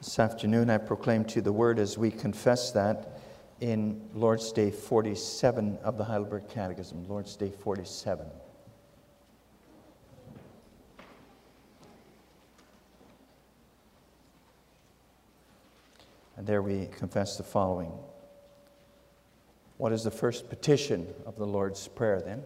This afternoon, I proclaim to you the word as we confess that in Lord's Day 47 of the Heidelberg Catechism. Lord's Day 47. And there we confess the following. What is the first petition of the Lord's Prayer then?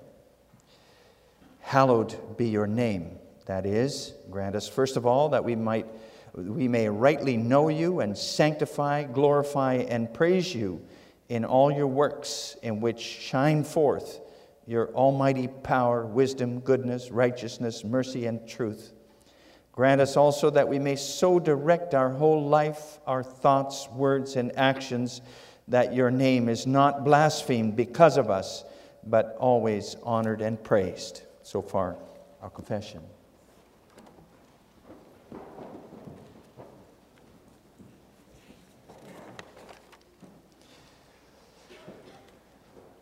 Hallowed be your name. That is, grant us first of all that we might we may rightly know you and sanctify, glorify, and praise you in all your works, in which shine forth your almighty power, wisdom, goodness, righteousness, mercy, and truth. Grant us also that we may so direct our whole life, our thoughts, words, and actions, that your name is not blasphemed because of us, but always honored and praised. So far, our confession.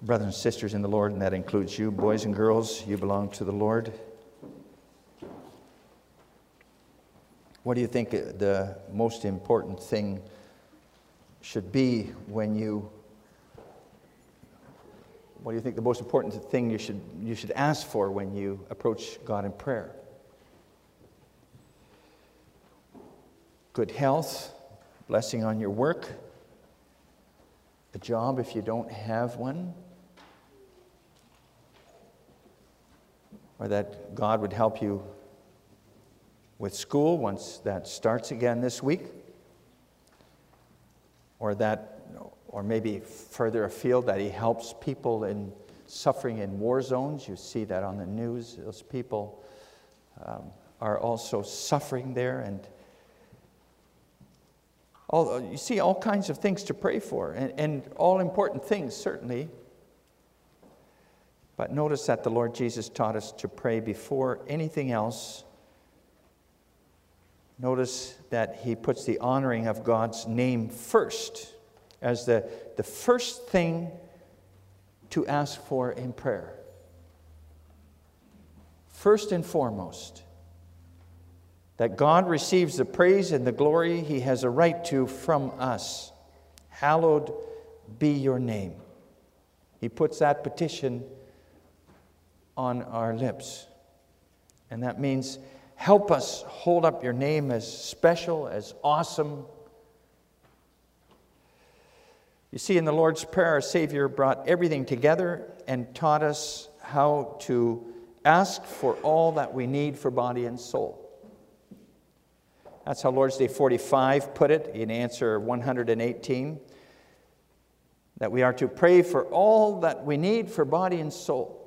Brothers and sisters in the Lord, and that includes you, boys and girls, you belong to the Lord. What do you think the most important thing should be when you what do you think the most important thing you should, you should ask for when you approach God in prayer? Good health, blessing on your work, a job if you don't have one, or that God would help you with school once that starts again this week, or that, or maybe further afield, that He helps people in suffering in war zones. You see that on the news. Those people um, are also suffering there, and all, you see all kinds of things to pray for, and, and all important things, certainly. But notice that the Lord Jesus taught us to pray before anything else. Notice that he puts the honoring of God's name first as the, the first thing to ask for in prayer. First and foremost, that God receives the praise and the glory he has a right to from us. Hallowed be your name. He puts that petition on our lips. And that means help us hold up your name as special, as awesome. You see, in the Lord's Prayer, our Savior brought everything together and taught us how to ask for all that we need for body and soul. That's how Lord's Day 45 put it in answer 118 that we are to pray for all that we need for body and soul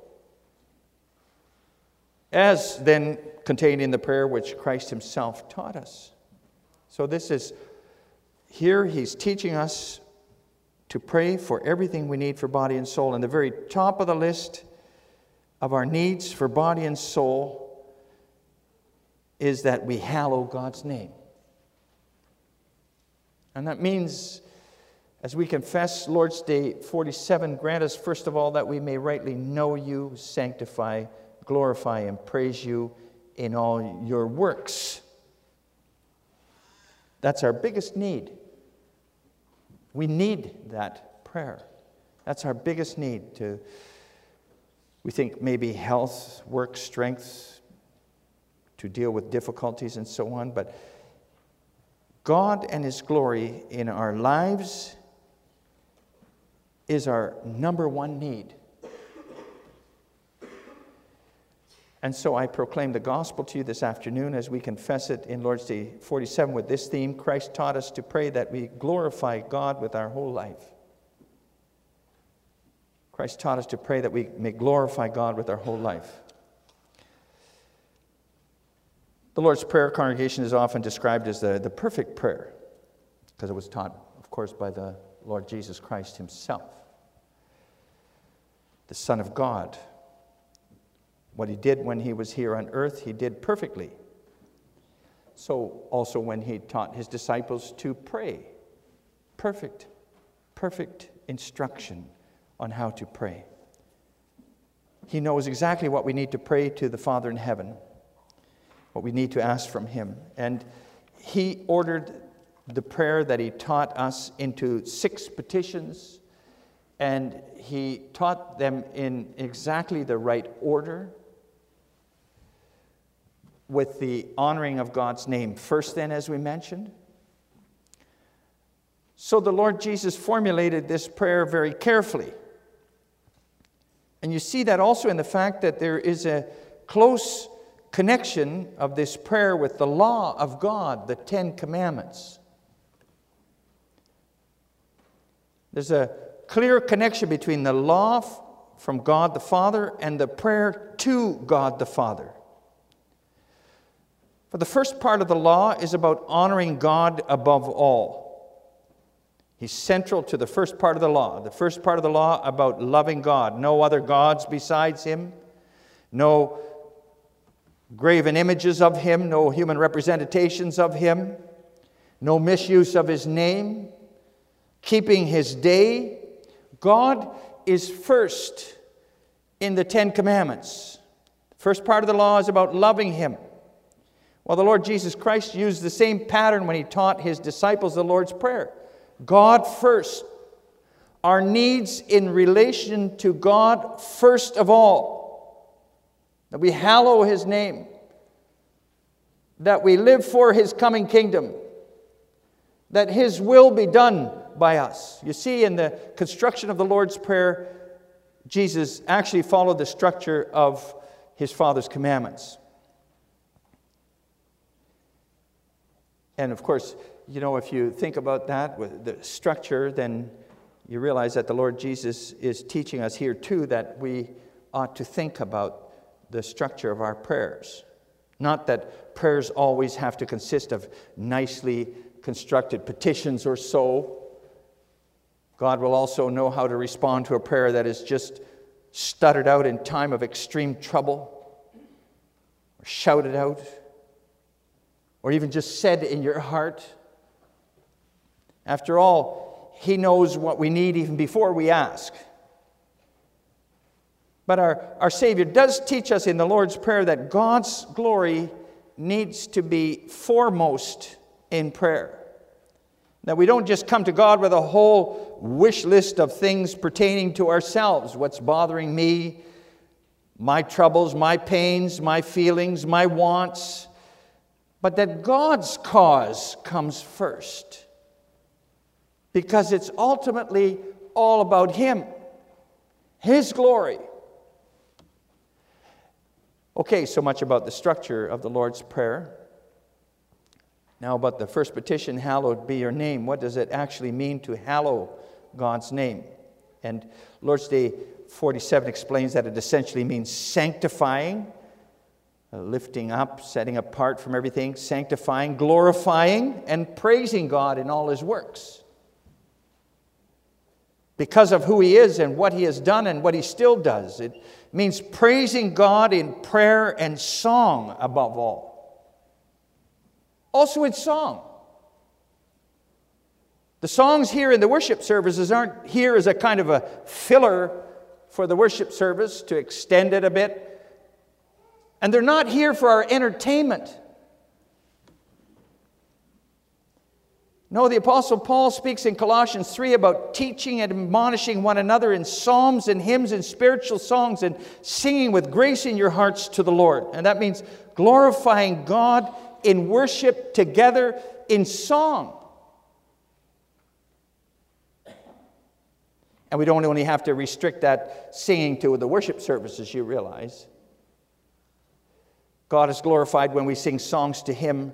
as then contained in the prayer which Christ Himself taught us. So, this is here He's teaching us to pray for everything we need for body and soul. And the very top of the list of our needs for body and soul is that we hallow God's name. And that means, as we confess Lord's Day 47, grant us, first of all, that we may rightly know you, sanctify, glorify and praise you in all your works. That's our biggest need. We need that prayer. That's our biggest need to we think maybe health, work, strength to deal with difficulties and so on, but God and His glory in our lives is our number one need. And so I proclaim the gospel to you this afternoon as we confess it in Lord's Day 47 with this theme Christ taught us to pray that we glorify God with our whole life. Christ taught us to pray that we may glorify God with our whole life. The Lord's Prayer congregation is often described as the, the perfect prayer because it was taught, of course, by the Lord Jesus Christ Himself, the Son of God what he did when he was here on earth, he did perfectly. So, also when he taught his disciples to pray, perfect, perfect instruction on how to pray. He knows exactly what we need to pray to the Father in heaven, what we need to ask from him. And he ordered the prayer that he taught us into six petitions, and he taught them in exactly the right order with the honoring of God's name first, then, as we mentioned. So the Lord Jesus formulated this prayer very carefully. And you see that also in the fact that there is a close connection of this prayer with the law of God, the Ten Commandments. There's a clear connection between the law from God the Father and the prayer to God the Father. For the first part of the law is about honoring God above all. He's central to the first part of the law. The first part of the law about loving God. No other gods besides Him. No graven images of Him. No human representations of Him. No misuse of His name. Keeping His day. God is first in the Ten Commandments. The first part of the law is about loving Him. Well, the Lord Jesus Christ used the same pattern when He taught His disciples the Lord's Prayer. God first. Our needs in relation to God first of all. That we hallow His name. That we live for His coming kingdom. That His will be done by us. You see, in the construction of the Lord's Prayer, Jesus actually followed the structure of His Father's commandments. And of course, you know, if you think about that with the structure, then you realize that the Lord Jesus is teaching us here too that we ought to think about the structure of our prayers. Not that prayers always have to consist of nicely constructed petitions or so. God will also know how to respond to a prayer that is just stuttered out in time of extreme trouble, or shouted out, or even just said in your heart. After all, He knows what we need even before we ask. But our, our Savior does teach us in the Lord's Prayer that God's glory needs to be foremost in prayer. That we don't just come to God with a whole wish list of things pertaining to ourselves what's bothering me, my troubles, my pains, my feelings, my wants, but that God's cause comes first because it's ultimately all about Him, His glory. Okay, so much about the structure of the Lord's Prayer. Now, about the first petition, hallowed be your name. What does it actually mean to hallow God's name? And Lord's Day 47 explains that it essentially means sanctifying, Uh, lifting up, setting apart from everything, sanctifying, glorifying, and praising God in all his works because of who he is and what he has done and what he still does. It means praising God in prayer and song above all. Also in song. The songs here in the worship services aren't here as a kind of a filler for the worship service to extend it a bit. And they're not here for our entertainment. No, the Apostle Paul speaks in Colossians 3 about teaching and admonishing one another in psalms and hymns and spiritual songs and singing with grace in your hearts to the Lord. And that means glorifying God in worship together in song. And we don't only have to restrict that singing to the worship services, you realize. God is glorified when we sing songs to Him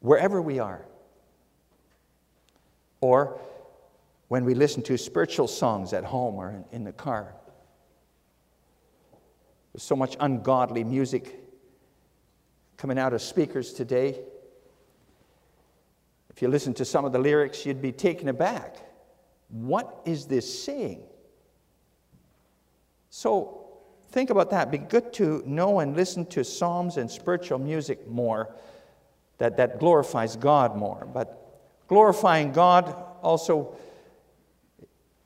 wherever we are. Or when we listen to spiritual songs at home or in, the car. There's so much ungodly music coming out of speakers today. If you listen to some of the lyrics, you'd be taken aback. What is this saying? So think about that. Be good to know and listen to psalms and spiritual music more that, that glorifies God more. But glorifying God also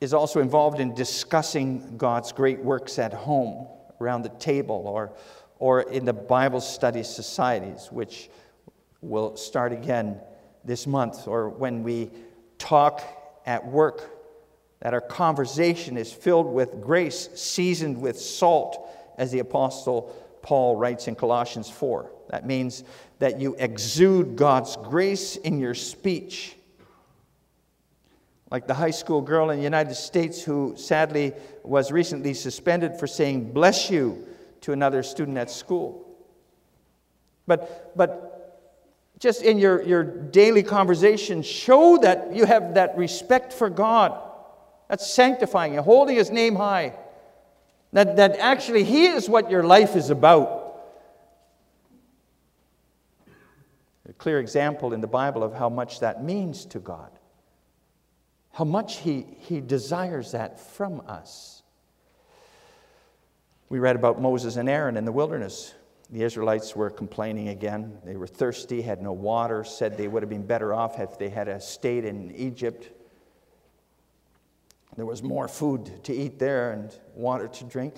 is also involved in discussing God's great works at home, around the table, or, or in the Bible study societies, which will start again this month, or when we talk at work, that our conversation is filled with grace, seasoned with salt, as the Apostle Paul writes in Colossians 4. That means that you exude God's grace in your speech. Like the high school girl in the United States who sadly was recently suspended for saying, Bless you, to another student at school. But, but just in your, your daily conversation, show that you have that respect for God. That's sanctifying you, holding His name high. That, that actually He is what your life is about. A clear example in the Bible of how much that means to God, how much He, he desires that from us. We read about Moses and Aaron in the wilderness. The Israelites were complaining again. They were thirsty, had no water, said they would have been better off if they had stayed in Egypt. There was more food to eat there and water to drink.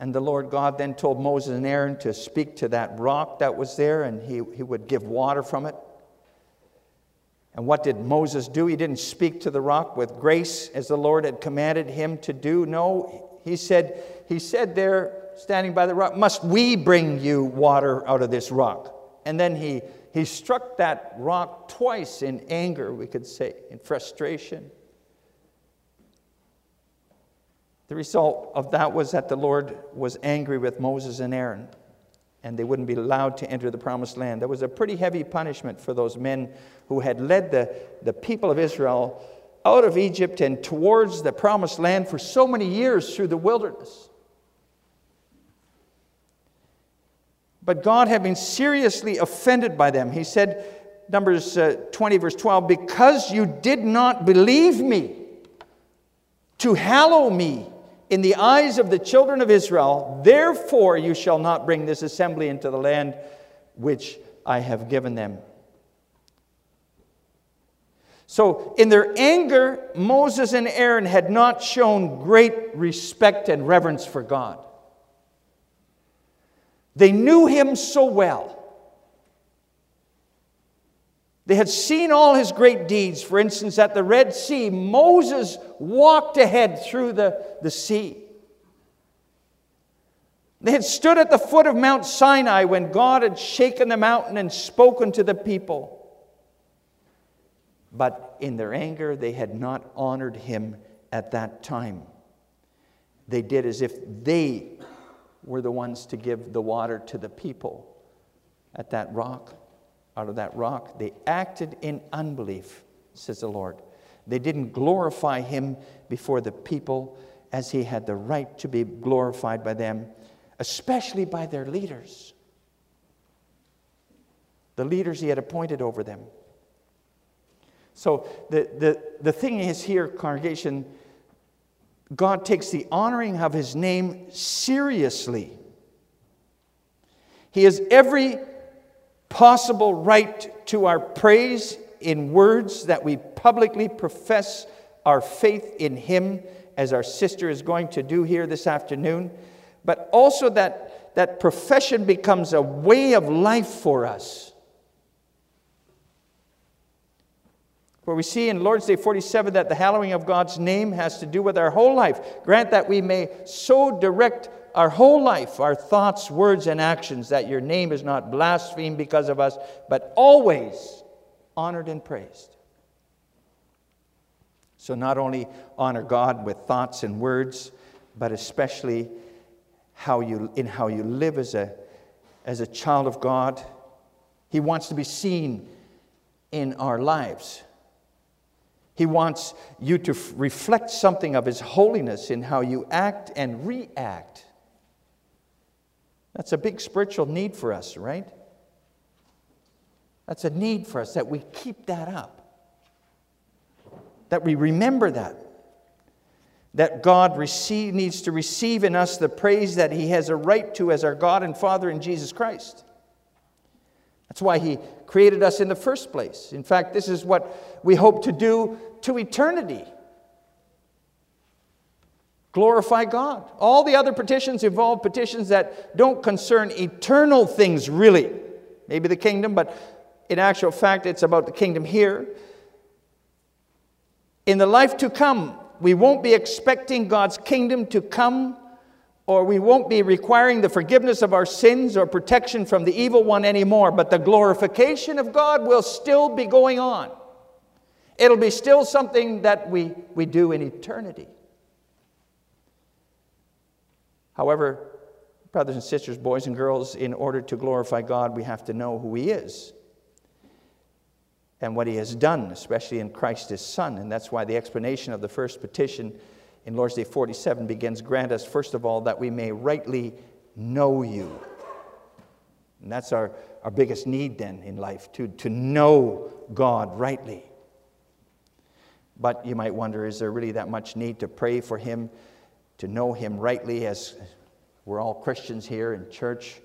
And the Lord God then told Moses and Aaron to speak to that rock that was there, and he, he would give water from it. And what did Moses do? He didn't speak to the rock with grace as the Lord had commanded him to do. No, he said, he said there, standing by the rock, Must we bring you water out of this rock? And then he, he struck that rock twice in anger, we could say, in frustration. The result of that was that the Lord was angry with Moses and Aaron, and they wouldn't be allowed to enter the promised land. That was a pretty heavy punishment for those men who had led the, the people of Israel out of Egypt and towards the promised land for so many years through the wilderness. But God had been seriously offended by them. He said, Numbers uh, 20, verse 12, because you did not believe me to hallow me in the eyes of the children of Israel, therefore you shall not bring this assembly into the land which I have given them. So, in their anger, Moses and Aaron had not shown great respect and reverence for God. They knew him so well. They had seen all his great deeds. For instance, at the Red Sea, Moses walked ahead through the, the sea. They had stood at the foot of Mount Sinai when God had shaken the mountain and spoken to the people. But in their anger, they had not honored him at that time. They did as if they were the ones to give the water to the people at that rock out of that rock. They acted in unbelief, says the Lord. They didn't glorify him before the people as he had the right to be glorified by them, especially by their leaders, the leaders he had appointed over them. So the, the, the thing is here, congregation, God takes the honoring of his name seriously. He has every possible right to our praise in words that we publicly profess our faith in Him, as our sister is going to do here this afternoon, but also that that profession becomes a way of life for us. For we see in Lord's Day 47 that the hallowing of God's name has to do with our whole life. Grant that we may so direct our whole life, our thoughts, words, and actions, that your name is not blasphemed because of us, but always honored and praised. So, not only honor God with thoughts and words, but especially how you, in how you live as a, as a child of God. He wants to be seen in our lives. He wants you to reflect something of His holiness in how you act and react. That's a big spiritual need for us, right? That's a need for us that we keep that up, that we remember that. That God receive, needs to receive in us the praise that He has a right to as our God and Father in Jesus Christ. That's why He created us in the first place. In fact, this is what we hope to do to eternity glorify God. All the other petitions involve petitions that don't concern eternal things, really. maybe the kingdom, but in actual fact, it's about the kingdom here. In the life to come, we won't be expecting God's kingdom to come, or we won't be requiring the forgiveness of our sins or protection from the evil one anymore, but the glorification of God will still be going on. It'll be still something that we, we do in eternity. However, brothers and sisters, boys and girls, in order to glorify God, we have to know who He is and what He has done, especially in Christ His Son. And that's why the explanation of the first petition in Lord's Day 47 begins Grant us, first of all, that we may rightly know you. And that's our, our biggest need then in life, to, to know God rightly. But you might wonder is there really that much need to pray for Him, to know Him rightly, as we're all Christians here in church?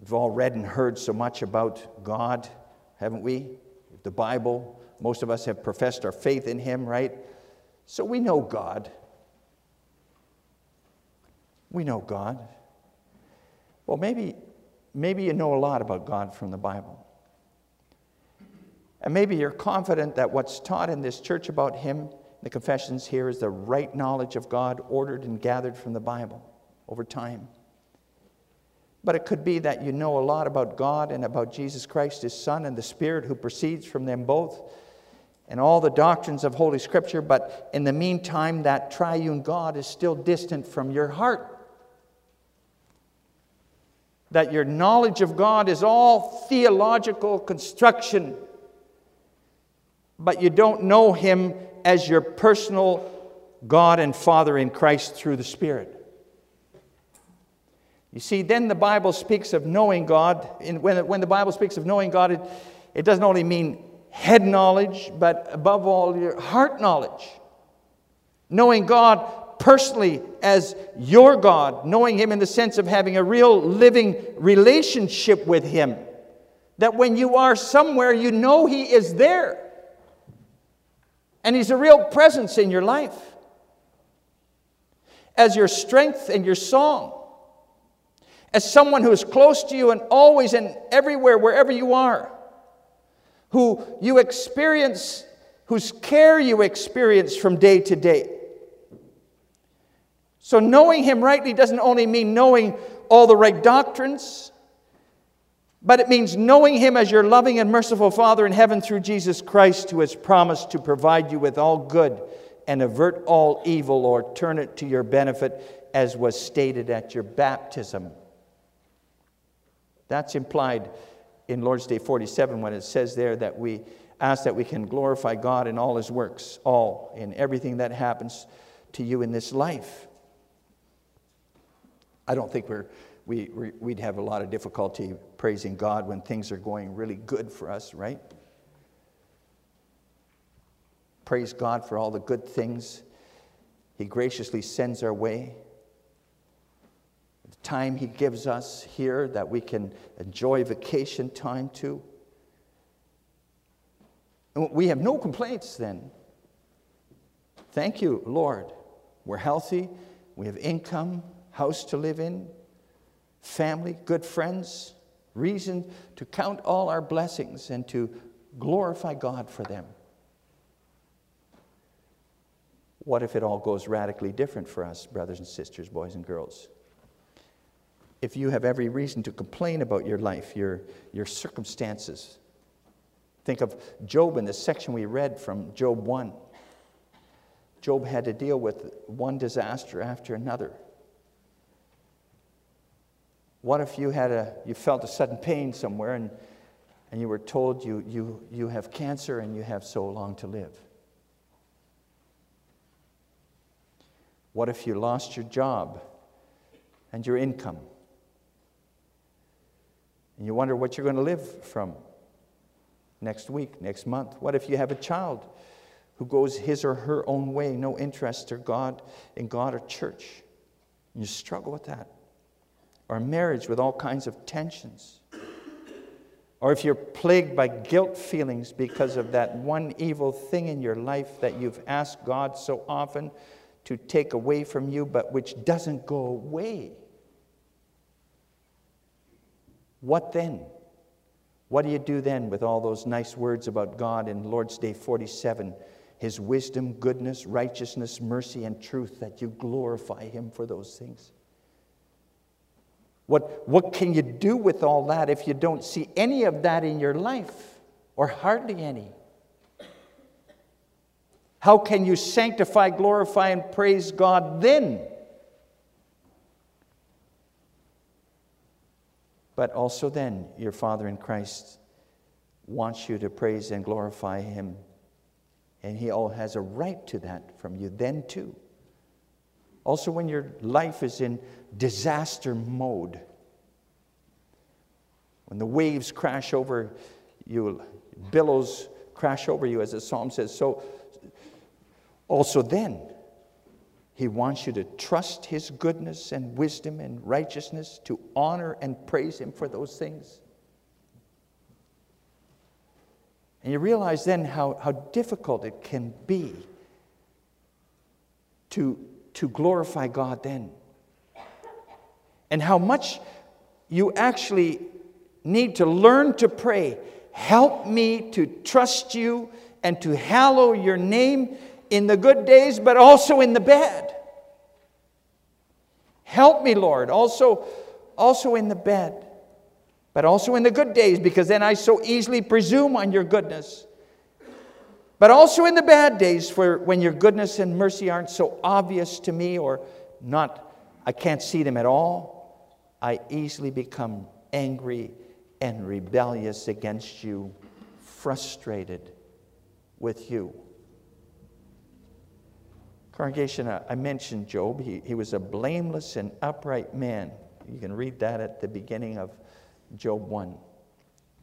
We've all read and heard so much about God, haven't we? The Bible. Most of us have professed our faith in Him, right? So we know God. We know God. Well, maybe, maybe you know a lot about God from the Bible. And maybe you're confident that what's taught in this church about Him, the confessions here, is the right knowledge of God ordered and gathered from the Bible over time. But it could be that you know a lot about God and about Jesus Christ, His Son, and the Spirit who proceeds from them both, and all the doctrines of Holy Scripture, but in the meantime, that triune God is still distant from your heart. That your knowledge of God is all theological construction but you don't know Him as your personal God and Father in Christ through the Spirit. You see, then the Bible speaks of knowing God. When, the Bible speaks of knowing God, it, it doesn't only mean head knowledge, but above all, your heart knowledge. Knowing God personally as your God, knowing Him in the sense of having a real living relationship with Him. That when you are somewhere, you know He is there. And He's a real presence in your life as your strength and your song, as someone who is close to you and always and everywhere, wherever you are, who you experience, whose care you experience from day to day. So, knowing Him rightly doesn't only mean knowing all the right doctrines, but it means knowing Him as your loving and merciful Father in heaven through Jesus Christ, who has promised to provide you with all good and avert all evil or turn it to your benefit, as was stated at your baptism. That's implied in Lord's Day 47 when it says there that we ask that we can glorify God in all His works, all, in everything that happens to you in this life. I don't think we're we, we'd have a lot of difficulty praising God when things are going really good for us, right? Praise God for all the good things He graciously sends our way. The time He gives us here that we can enjoy vacation time too. And we have no complaints then. Thank you, Lord. We're healthy, we have income, house to live in, family, good friends, reason to count all our blessings and to glorify God for them. What if it all goes radically different for us, brothers and sisters, boys and girls? If you have every reason to complain about your life, your, your circumstances, think of Job in the section we read from Job 1. Job had to deal with one disaster after another. What if you had a you felt a sudden pain somewhere and, and you were told you, you, you have cancer and you have so long to live? What if you lost your job and your income? And you wonder what you're going to live from next week, next month? What if you have a child who goes his or her own way, no interest or God in God or church? And you struggle with that or marriage with all kinds of tensions. Or if you're plagued by guilt feelings because of that one evil thing in your life that you've asked God so often to take away from you, but which doesn't go away. What then? What do you do then with all those nice words about God in Lord's Day 47? His wisdom, goodness, righteousness, mercy, and truth, that you glorify Him for those things. What, what can you do with all that if you don't see any of that in your life, or hardly any? How can you sanctify, glorify, and praise God then? But also, then, your Father in Christ wants you to praise and glorify Him. And He all has a right to that from you then, too. Also, when your life is in disaster mode, when the waves crash over you, billows crash over you, as the psalm says, so also then, he wants you to trust His goodness and wisdom and righteousness, to honor and praise Him for those things. And you realize then how, how difficult it can be to, to glorify God then. And how much you actually need to learn to pray. Help me to trust you and to hallow your name in the good days, but also in the bad. Help me, Lord, also, also in the bad, but also in the good days, because then I so easily presume on your goodness. But also in the bad days, for when your goodness and mercy aren't so obvious to me or not, I can't see them at all, I easily become angry and rebellious against you, frustrated with you. Congregation, I mentioned Job. He, he was a blameless and upright man. You can read that at the beginning of Job 1.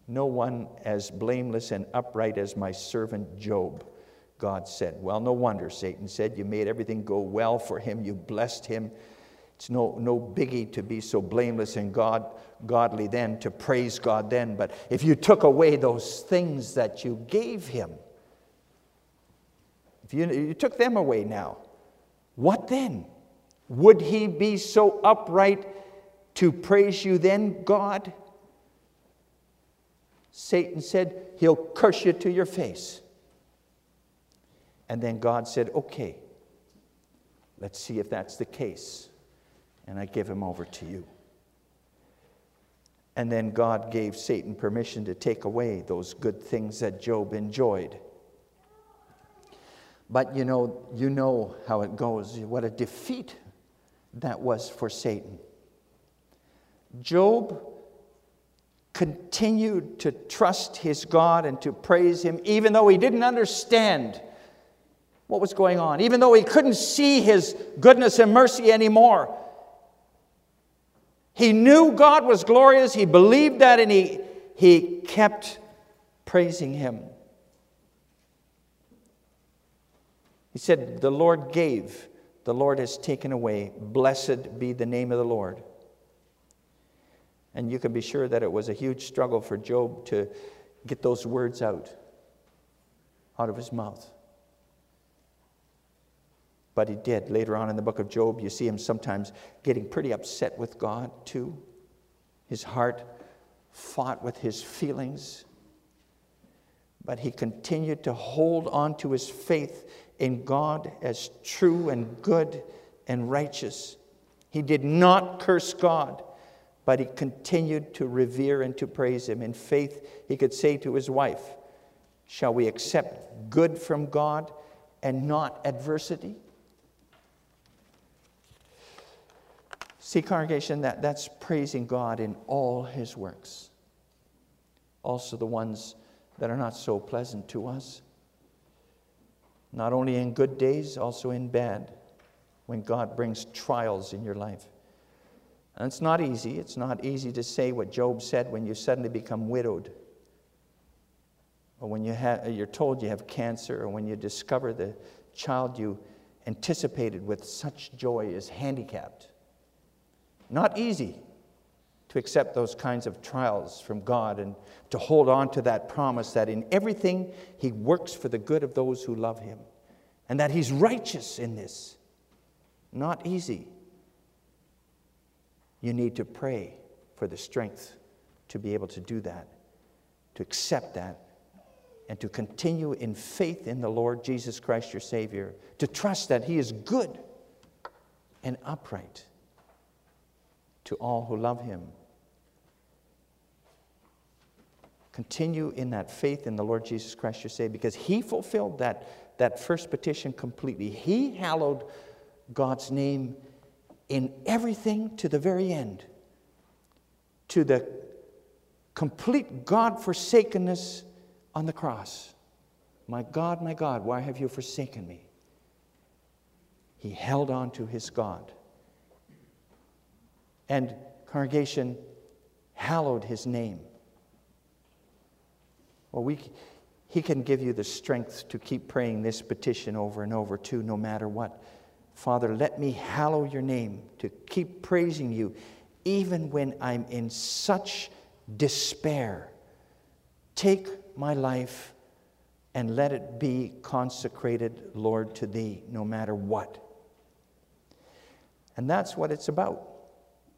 No one as blameless and upright as my servant Job, God said. Well, no wonder, Satan said. You made everything go well for him, you blessed him. It's no, no biggie to be so blameless and God, godly then, to praise God then. But if you took away those things that you gave him, if you, you took them away now, what then? Would he be so upright to praise you then, God? Satan said, He'll curse you to your face. And then God said, Okay, let's see if that's the case. And I give him over to you. And then God gave Satan permission to take away those good things that Job enjoyed. But you know, you know how it goes. What a defeat that was for Satan. Job continued to trust his God and to praise him, even though he didn't understand what was going on, even though he couldn't see his goodness and mercy anymore. He knew God was glorious, he believed that, and he, he kept praising him. He said, The Lord gave, the Lord has taken away. Blessed be the name of the Lord. And you can be sure that it was a huge struggle for Job to get those words out, out of his mouth. But he did. Later on in the book of Job, you see him sometimes getting pretty upset with God, too. His heart fought with his feelings. But he continued to hold on to his faith in God as true and good and righteous. He did not curse God, but he continued to revere and to praise him. In faith, he could say to his wife, Shall we accept good from God and not adversity? See, congregation, that, that's praising God in all his works, also the ones that are not so pleasant to us not only in good days, also in bad, when God brings trials in your life. And it's not easy. It's not easy to say what Job said when you suddenly become widowed, or when you you're told you have cancer, or when you discover the child you anticipated with such joy is handicapped. Not easy to accept those kinds of trials from God and to hold on to that promise that in everything He works for the good of those who love Him and that He's righteous in this. Not easy. You need to pray for the strength to be able to do that. to accept that and to continue in faith in the Lord Jesus Christ, your Savior, to trust that He is good and upright to all who love Him. Continue in that faith in the Lord Jesus Christ, your Savior, because He fulfilled that, that first petition completely. He hallowed God's name in everything to the very end, to the complete God forsakenness on the cross. My God, my God, why have you forsaken me? He held on to his God. And, congregation, hallowed his name. Well, we, he can give you the strength to keep praying this petition over and over, too, no matter what. Father, let me hallow your name, to keep praising you, even when I'm in such despair. Take my life and let it be consecrated, Lord, to thee, no matter what. And that's what it's about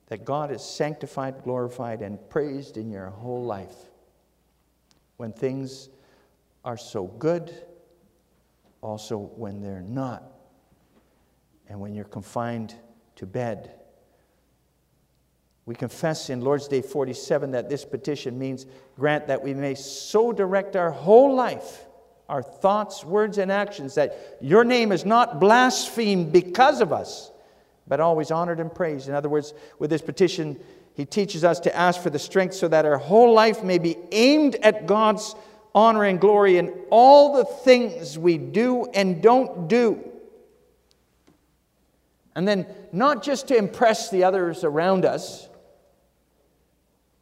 that God is sanctified, glorified, and praised in your whole life when things are so good, also when they're not, and when you're confined to bed. We confess in Lord's Day 47 that this petition means grant that we may so direct our whole life, our thoughts, words, and actions, that your name is not blasphemed because of us, but always honored and praised. In other words, with this petition, he teaches us to ask for the strength so that our whole life may be aimed at God's honor and glory in all the things we do and don't do. And then, not just to impress the others around us,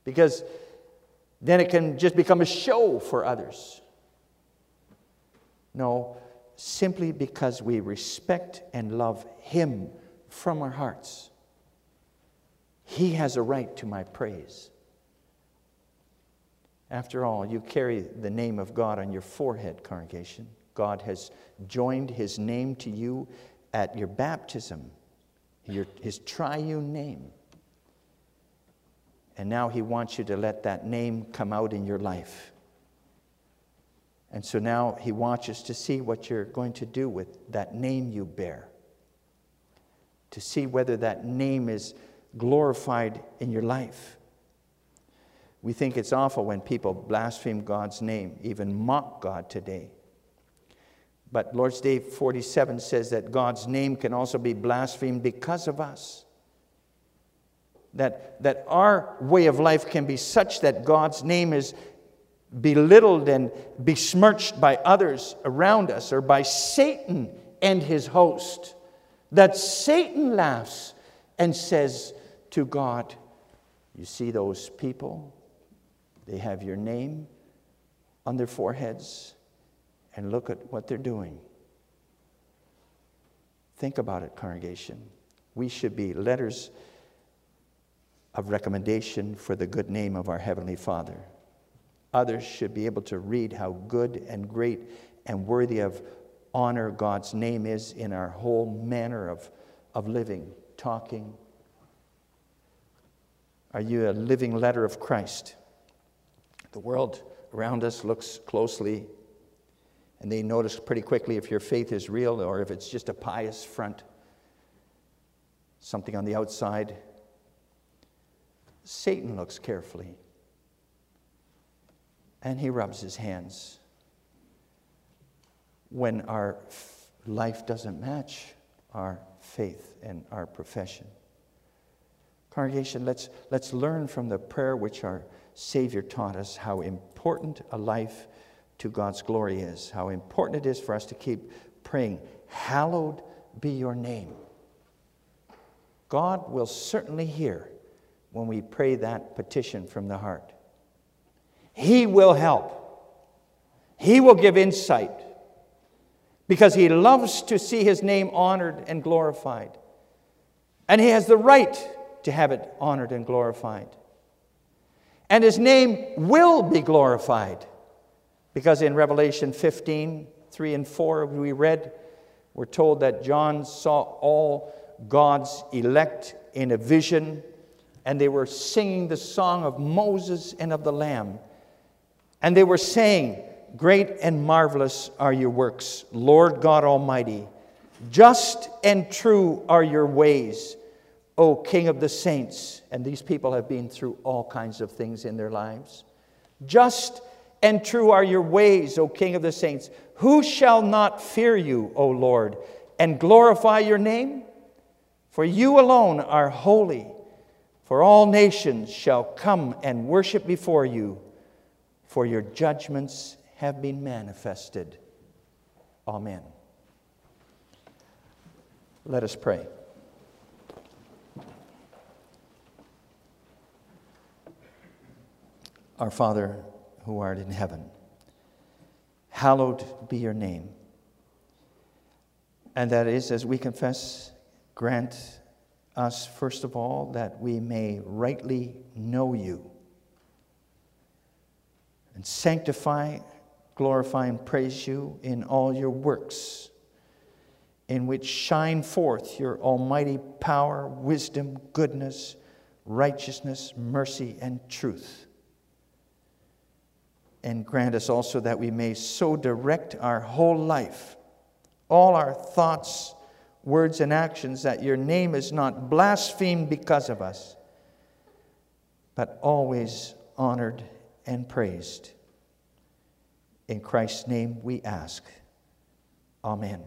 because then it can just become a show for others. No, simply because we respect and love Him from our hearts. He has a right to my praise. After all, you carry the name of God on your forehead, congregation. God has joined his name to you at your baptism, your, his triune name. And now he wants you to let that name come out in your life. And so now he wants us to see what you're going to do with that name you bear, to see whether that name is glorified in your life. We think it's awful when people blaspheme God's name, even mock God today. But Lord's Day 47 says that God's name can also be blasphemed because of us. That, that our way of life can be such that God's name is belittled and besmirched by others around us or by Satan and his host. That Satan laughs and says, to God. You see those people? They have your name on their foreheads, and look at what they're doing. Think about it, congregation. We should be letters of recommendation for the good name of our Heavenly Father. Others should be able to read how good and great and worthy of honor God's name is in our whole manner of, of living, talking, are you a living letter of Christ? The world around us looks closely and they notice pretty quickly if your faith is real or if it's just a pious front, something on the outside. Satan looks carefully and he rubs his hands when our life doesn't match our faith and our profession. Congregation, let's, let's learn from the prayer which our Savior taught us how important a life to God's glory is, how important it is for us to keep praying, Hallowed be your name. God will certainly hear when we pray that petition from the heart. He will help, He will give insight because He loves to see His name honored and glorified. And He has the right to have it honored and glorified. And his name will be glorified. Because in Revelation 15, 3 and 4, we read, we're told that John saw all God's elect in a vision, and they were singing the song of Moses and of the Lamb. And they were saying, Great and marvelous are your works, Lord God Almighty. Just and true are your ways, O King of the saints. And these people have been through all kinds of things in their lives. Just and true are your ways, O King of the saints. Who shall not fear you, O Lord, and glorify your name? For you alone are holy, for all nations shall come and worship before you, for your judgments have been manifested. Amen. Let us pray. Our Father, who art in heaven, hallowed be your name. And that is, as we confess, grant us, first of all, that we may rightly know you and sanctify, glorify, and praise you in all your works, in which shine forth your almighty power, wisdom, goodness, righteousness, mercy, and truth and grant us also that we may so direct our whole life, all our thoughts, words, and actions, that your name is not blasphemed because of us, but always honored and praised. In Christ's name we ask. Amen.